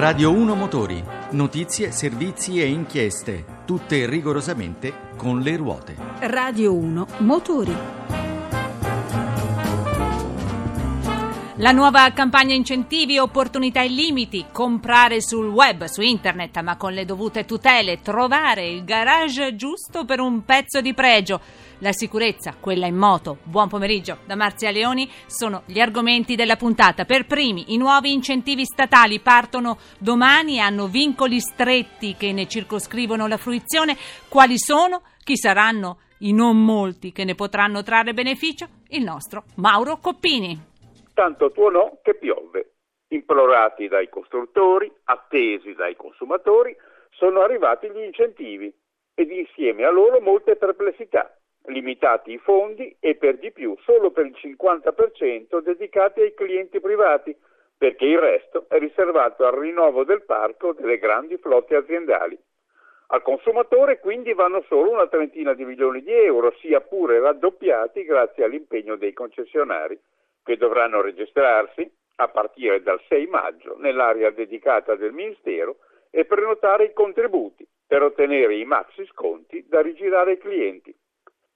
Radio 1 Motori, notizie, servizi e inchieste, tutte rigorosamente con le ruote. Radio 1 Motori. La nuova campagna incentivi, opportunità e limiti, comprare sul web, su internet, ma con le dovute tutele, trovare il garage giusto per un pezzo di pregio. La sicurezza, quella in moto. Buon pomeriggio da Marzia Leoni, sono gli argomenti della puntata. Per primi, i nuovi incentivi statali partono domani e hanno vincoli stretti che ne circoscrivono la fruizione. Quali sono? Chi saranno i non molti che ne potranno trarre beneficio? Il nostro Mauro Coppini tanto tuonò che piove. Implorati dai costruttori, attesi dai consumatori, sono arrivati gli incentivi ed insieme a loro molte perplessità, limitati i fondi e per di più solo per il 50% dedicati ai clienti privati, perché il resto è riservato al rinnovo del parco delle grandi flotte aziendali. Al consumatore quindi vanno solo una trentina di milioni di euro, sia pure raddoppiati grazie all'impegno dei concessionari che dovranno registrarsi a partire dal 6 maggio nell'area dedicata del Ministero e prenotare i contributi per ottenere i maxi sconti da rigirare ai clienti.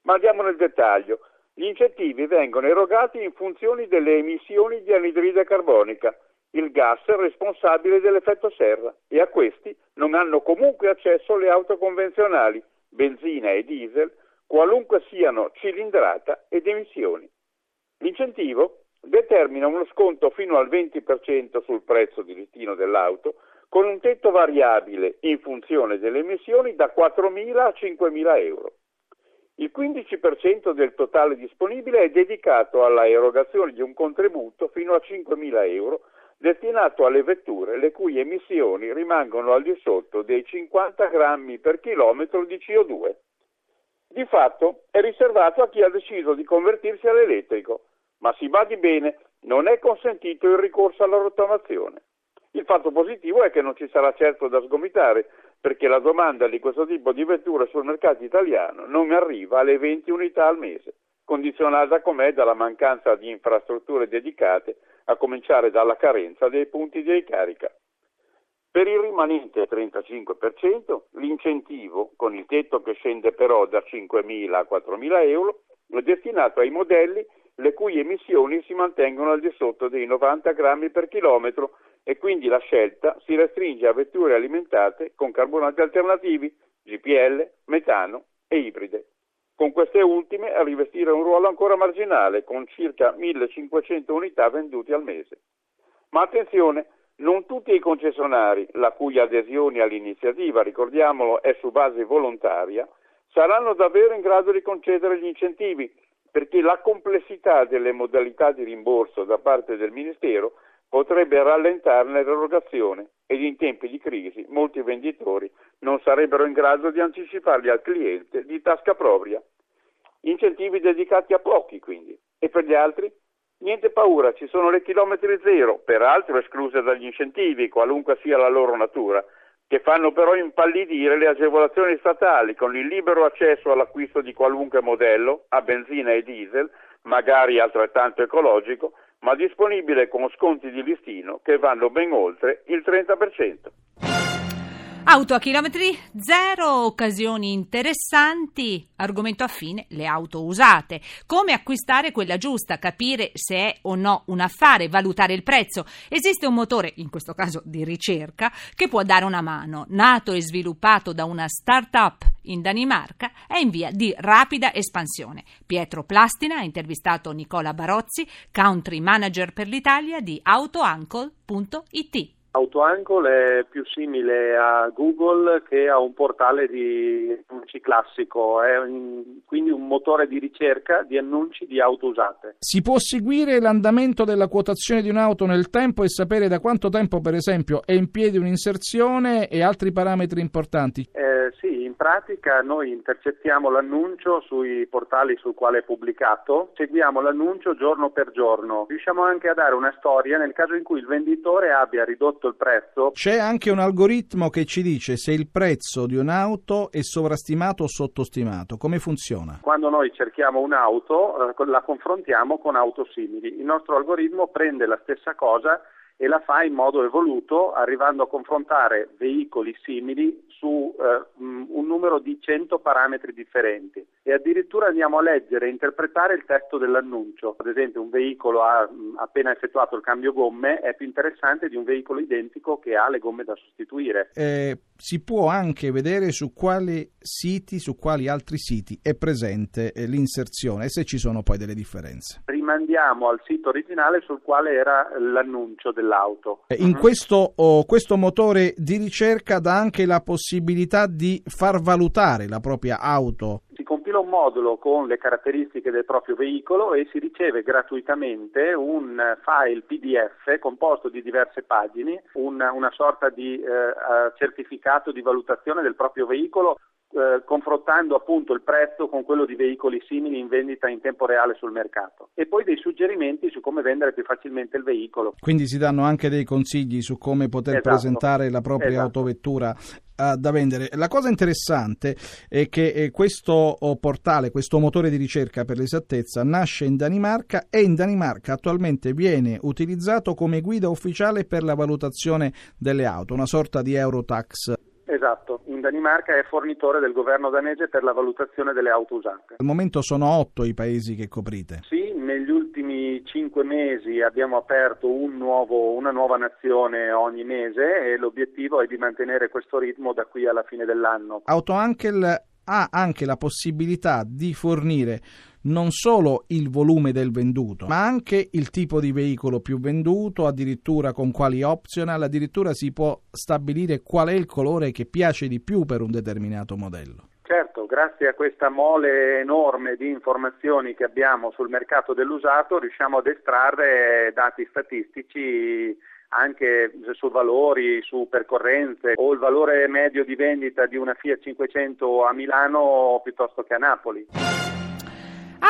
Ma andiamo nel dettaglio. Gli incentivi vengono erogati in funzione delle emissioni di anidride carbonica, il gas responsabile dell'effetto serra, e a questi non hanno comunque accesso le auto convenzionali, benzina e diesel, qualunque siano cilindrata ed emissioni. L'incentivo determina uno sconto fino al 20% sul prezzo di listino dell'auto con un tetto variabile in funzione delle emissioni da 4.000 a 5.000 euro. Il 15% del totale disponibile è dedicato alla erogazione di un contributo fino a 5.000 euro destinato alle vetture le cui emissioni rimangono al di sotto dei 50 grammi per chilometro di CO2. Di fatto è riservato a chi ha deciso di convertirsi all'elettrico ma si badi bene, non è consentito il ricorso alla rottamazione. Il fatto positivo è che non ci sarà certo da sgomitare, perché la domanda di questo tipo di vetture sul mercato italiano non arriva alle 20 unità al mese, condizionata com'è dalla mancanza di infrastrutture dedicate, a cominciare dalla carenza dei punti di ricarica. Per il rimanente 35%, l'incentivo, con il tetto che scende però da 5.000 a 4.000 euro, è destinato ai modelli le cui emissioni si mantengono al di sotto dei 90 grammi per chilometro e quindi la scelta si restringe a vetture alimentate con carburanti alternativi, GPL, metano e ibride. Con queste ultime a rivestire un ruolo ancora marginale, con circa 1500 unità vendute al mese. Ma attenzione, non tutti i concessionari, la cui adesione all'iniziativa, ricordiamolo, è su base volontaria, saranno davvero in grado di concedere gli incentivi perché la complessità delle modalità di rimborso da parte del Ministero potrebbe rallentarne l'erogazione ed in tempi di crisi molti venditori non sarebbero in grado di anticiparli al cliente di tasca propria. Incentivi dedicati a pochi quindi. E per gli altri? Niente paura, ci sono le chilometri zero, peraltro escluse dagli incentivi, qualunque sia la loro natura, che fanno però impallidire le agevolazioni statali con il libero accesso all'acquisto di qualunque modello a benzina e diesel, magari altrettanto ecologico, ma disponibile con sconti di listino che vanno ben oltre il 30%. Auto a chilometri zero, occasioni interessanti, argomento affine, le auto usate. Come acquistare quella giusta, capire se è o no un affare, valutare il prezzo. Esiste un motore, in questo caso di ricerca, che può dare una mano. Nato e sviluppato da una start-up in Danimarca, è in via di rapida espansione. Pietro Plastina ha intervistato Nicola Barozzi, country manager per l'Italia di autouncle.it. AutoAngle è più simile a Google che a un portale di annunci classico, è un, quindi un motore di ricerca di annunci di auto usate. Si può seguire l'andamento della quotazione di un'auto nel tempo e sapere da quanto tempo, per esempio, è in piedi un'inserzione e altri parametri importanti? Eh, sì, in pratica noi intercettiamo l'annuncio sui portali sul quale è pubblicato, seguiamo l'annuncio giorno per giorno, riusciamo anche a dare una storia nel caso in cui il venditore abbia ridotto il prezzo. C'è anche un algoritmo che ci dice se il prezzo di un'auto è sovrastimato o sottostimato, come funziona? Quando noi cerchiamo un'auto eh, la confrontiamo con auto simili, il nostro algoritmo prende la stessa cosa e la fa in modo evoluto, arrivando a confrontare veicoli simili su eh, un numero di 100 parametri differenti e addirittura andiamo a leggere e interpretare il testo dell'annuncio. Ad esempio un veicolo ha appena effettuato il cambio gomme è più interessante di un veicolo identico che ha le gomme da sostituire. Eh, si può anche vedere su quali siti, su quali altri siti è presente eh, l'inserzione e se ci sono poi delle differenze. Rimandiamo al sito originale sul quale era l'annuncio dell'auto. Eh, in uh-huh. questo, oh, questo motore di ricerca dà anche la possibilità di far valutare la propria auto compila un modulo con le caratteristiche del proprio veicolo e si riceve gratuitamente un file PDF composto di diverse pagine, una, una sorta di eh, certificato di valutazione del proprio veicolo eh, confrontando appunto il prezzo con quello di veicoli simili in vendita in tempo reale sul mercato e poi dei suggerimenti su come vendere più facilmente il veicolo. Quindi si danno anche dei consigli su come poter esatto. presentare la propria esatto. autovettura uh, da vendere. La cosa interessante è che eh, questo oh, portale, questo motore di ricerca per l'esattezza, nasce in Danimarca e in Danimarca attualmente viene utilizzato come guida ufficiale per la valutazione delle auto, una sorta di Eurotax. Esatto, in Danimarca è fornitore del governo danese per la valutazione delle auto usate. Al momento sono otto i paesi che coprite. Sì, negli ultimi cinque mesi abbiamo aperto un nuovo, una nuova nazione ogni mese e l'obiettivo è di mantenere questo ritmo da qui alla fine dell'anno. AutoAnkel ha anche la possibilità di fornire non solo il volume del venduto, ma anche il tipo di veicolo più venduto, addirittura con quali optional, addirittura si può stabilire qual è il colore che piace di più per un determinato modello. Certo, grazie a questa mole enorme di informazioni che abbiamo sul mercato dell'usato riusciamo ad estrarre dati statistici anche su valori, su percorrenze o il valore medio di vendita di una Fiat 500 a Milano piuttosto che a Napoli.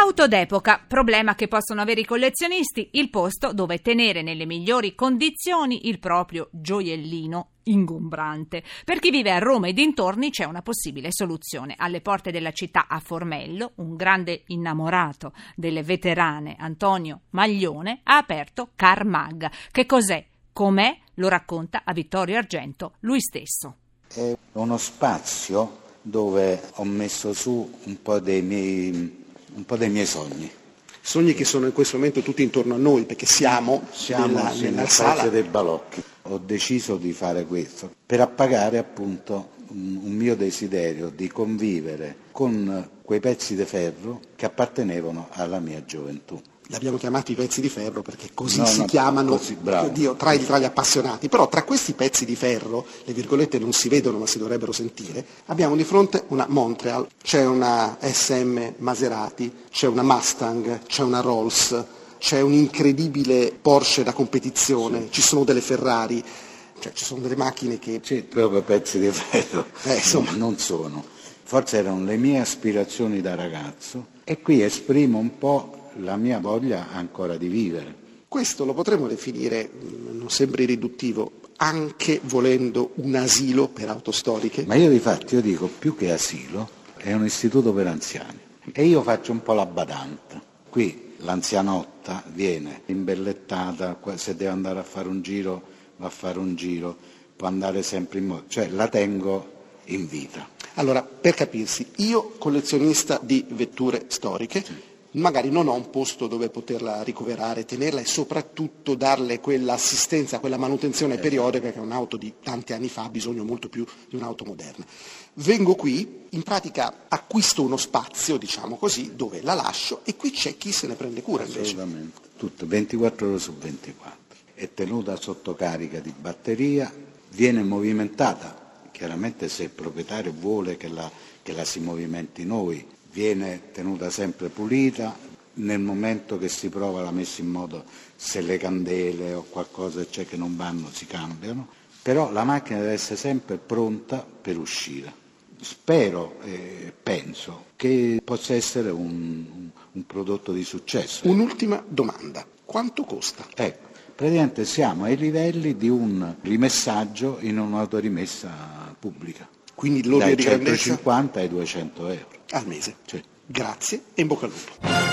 Auto d'epoca, problema che possono avere i collezionisti, il posto dove tenere nelle migliori condizioni il proprio gioiellino ingombrante. Per chi vive a Roma e dintorni c'è una possibile soluzione. Alle porte della città a Formello, un grande innamorato delle veterane, Antonio Maglione, ha aperto Carmag. Che cos'è? Com'è? Lo racconta a Vittorio Argento lui stesso. È uno spazio dove ho messo su un po' dei miei un po' dei miei sogni. Sogni che sono in questo momento tutti intorno a noi perché siamo, siamo nella, sì, nella nel sala dei balocchi. Ho deciso di fare questo per appagare appunto un, un mio desiderio di convivere con quei pezzi di ferro che appartenevano alla mia gioventù li abbiamo chiamati pezzi di ferro perché così no, si no, chiamano così, Dio, tra, tra, gli appassionati, però tra questi pezzi di ferro, le virgolette non si vedono ma si dovrebbero sentire, abbiamo di fronte una Montreal, c'è una SM Maserati, c'è una Mustang, c'è una Rolls, c'è un incredibile Porsche da competizione, sì. ci sono delle Ferrari, cioè ci sono delle macchine che... Sì, proprio pezzi di ferro, eh, insomma. non sono. Forse erano le mie aspirazioni da ragazzo e qui esprimo un po' la mia voglia ancora di vivere. Questo lo potremmo definire, mm, non sembri riduttivo, anche volendo un asilo per autostoriche? Ma io di fatto io dico più che asilo, è un istituto per anziani. E io faccio un po' la badante. Qui l'anzianotta viene imbellettata, se deve andare a fare un giro va a fare un giro, può andare sempre in modo, cioè la tengo in vita. Allora, per capirsi, io collezionista di vetture storiche, sì magari non ho un posto dove poterla ricoverare, tenerla e soprattutto darle quell'assistenza, quella manutenzione periodica che un'auto di tanti anni fa ha bisogno molto più di un'auto moderna. Vengo qui, in pratica acquisto uno spazio, diciamo così, dove la lascio e qui c'è chi se ne prende cura invece. Assolutamente, tutto, 24 ore su 24. È tenuta sotto carica di batteria, viene movimentata, chiaramente se il proprietario vuole che la, che la si movimenti noi, viene tenuta sempre pulita, nel momento che si prova la messa in modo se le candele o qualcosa c'è che non vanno si cambiano, però la macchina deve essere sempre pronta per uscire. Spero e penso che possa essere un, un prodotto di successo. Un'ultima domanda, quanto costa? Ecco, praticamente siamo ai livelli di un rimessaggio in un'autorimessa pubblica. Quindi l'ordine di grandezza? 150 ai 200 euro al mese. Sì. Grazie e in bocca al lupo.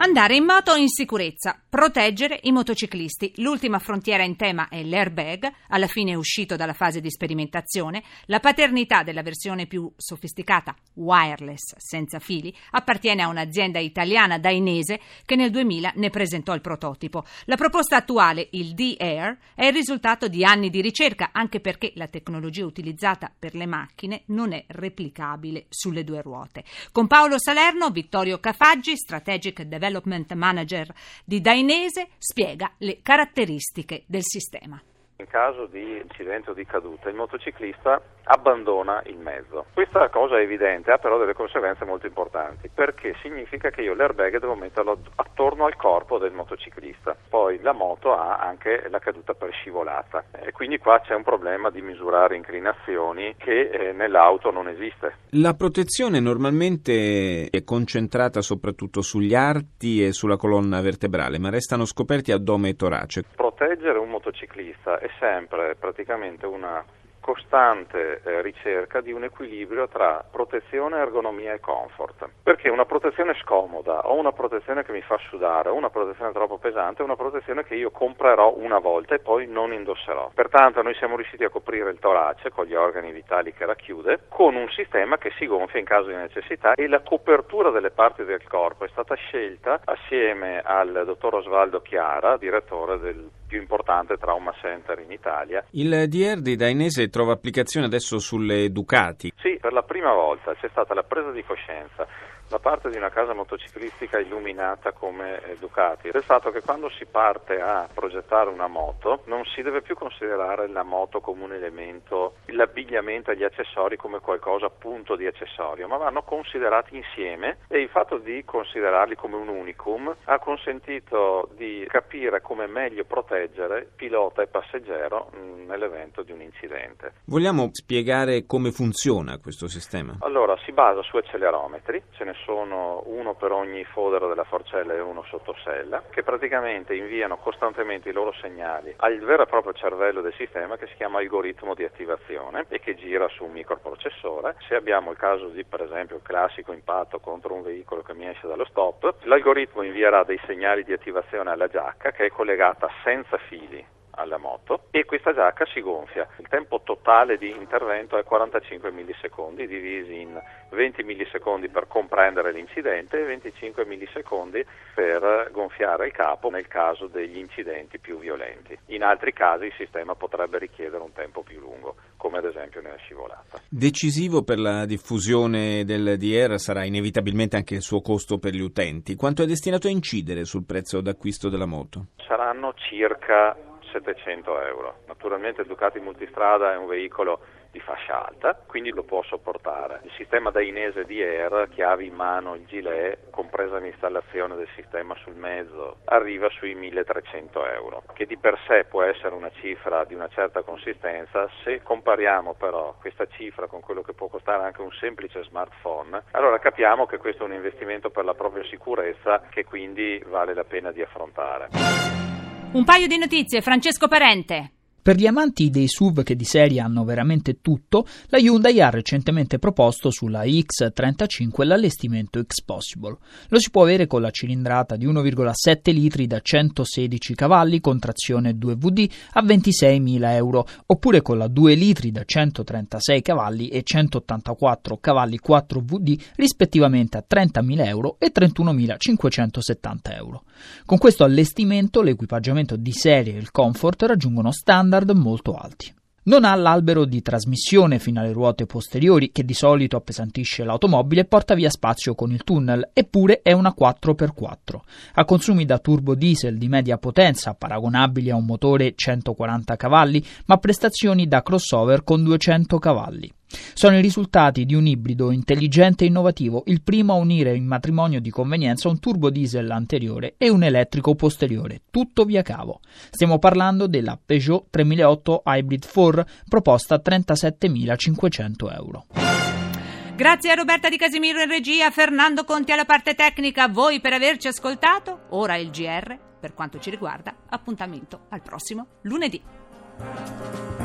Andare in moto in sicurezza, proteggere i motociclisti. L'ultima frontiera in tema è l'airbag, alla fine uscito dalla fase di sperimentazione. La paternità della versione più sofisticata, wireless, senza fili, appartiene a un'azienda italiana dainese che nel 2000 ne presentò il prototipo. La proposta attuale, il D-Air, è il risultato di anni di ricerca, anche perché la tecnologia utilizzata per le macchine non è replicabile sulle due ruote. Con Paolo Salerno, Vittorio Cafaggi, Strategic Development Development Manager di Dainese, spiega le caratteristiche del sistema. In caso di incidente o di caduta il motociclista abbandona il mezzo. Questa cosa è evidente, ha però delle conseguenze molto importanti, perché significa che io l'airbag devo metterlo attorno al corpo del motociclista. Poi la moto ha anche la caduta per scivolata e quindi qua c'è un problema di misurare inclinazioni che eh, nell'auto non esiste. La protezione normalmente è concentrata soprattutto sugli arti e sulla colonna vertebrale, ma restano scoperti addome e torace. Proteggere un motociclista è sempre praticamente una costante eh, ricerca di un equilibrio tra protezione, ergonomia e comfort. Perché una protezione scomoda o una protezione che mi fa sudare o una protezione troppo pesante è una protezione che io comprerò una volta e poi non indosserò. Pertanto noi siamo riusciti a coprire il torace con gli organi vitali che racchiude con un sistema che si gonfia in caso di necessità e la copertura delle parti del corpo è stata scelta assieme al dottor Osvaldo Chiara, direttore del più importante trauma center in Italia. Il DR di Dainese trova applicazione adesso sulle Ducati. Sì, per la prima volta c'è stata la presa di coscienza da parte di una casa motociclistica illuminata come eh, Ducati del fatto che quando si parte a progettare una moto non si deve più considerare la moto come un elemento, l'abbigliamento e gli accessori come qualcosa appunto di accessorio, ma vanno considerati insieme e il fatto di considerarli come un unicum ha consentito di capire come meglio proteggere pilota e passeggero mh, nell'evento di un incidente. Vogliamo spiegare come funziona questo sistema? Allora, si basa su accelerometri, ce ne sono uno per ogni fodero della forcella e uno sottosella, che praticamente inviano costantemente i loro segnali al vero e proprio cervello del sistema che si chiama algoritmo di attivazione e che gira su un microprocessore. Se abbiamo il caso di, per esempio, il classico impatto contro un veicolo che mi esce dallo stop, l'algoritmo invierà dei segnali di attivazione alla giacca che è collegata senza fili alla moto e questa giacca si gonfia. Il tempo totale di intervento è 45 millisecondi, divisi in 20 millisecondi per comprendere l'incidente e 25 millisecondi per gonfiare il capo nel caso degli incidenti più violenti. In altri casi il sistema potrebbe richiedere un tempo più lungo, come ad esempio nella scivolata. Decisivo per la diffusione del DR sarà inevitabilmente anche il suo costo per gli utenti. Quanto è destinato a incidere sul prezzo d'acquisto della moto? Saranno circa 700 euro. Naturalmente il Ducati Multistrada è un veicolo di fascia alta, quindi lo può sopportare. Il sistema Dainese di Air, chiavi in mano, il gilet, compresa l'installazione del sistema sul mezzo, arriva sui 1300 euro, che di per sé può essere una cifra di una certa consistenza. Se compariamo però questa cifra con quello che può costare anche un semplice smartphone, allora capiamo che questo è un investimento per la propria sicurezza che quindi vale la pena di affrontare. Un paio di notizie, Francesco Parente. Per gli amanti dei SUV che di serie hanno veramente tutto, la Hyundai ha recentemente proposto sulla X35 l'allestimento X-Possible. Lo si può avere con la cilindrata di 1,7 litri da 116 cavalli con trazione 2VD a 26.000 euro, oppure con la 2 litri da 136 cavalli e 184 cavalli 4VD rispettivamente a 30.000 euro e 31.570 euro. Con questo allestimento l'equipaggiamento di serie e il comfort raggiungono standard standard molto alti. Non ha l'albero di trasmissione fino alle ruote posteriori, che di solito appesantisce l'automobile e porta via spazio con il tunnel, eppure è una 4x4. Ha consumi da turbo diesel di media potenza, paragonabili a un motore 140 cavalli, ma prestazioni da crossover con 200 cavalli. Sono i risultati di un ibrido intelligente e innovativo, il primo a unire in matrimonio di convenienza un turbo diesel anteriore e un elettrico posteriore, tutto via cavo. Stiamo parlando della Peugeot 3008 Hybrid 4, proposta a 37.500 euro. Grazie a Roberta Di Casimiro in regia, Fernando Conti alla parte tecnica, a voi per averci ascoltato. Ora il GR, per quanto ci riguarda, appuntamento al prossimo lunedì.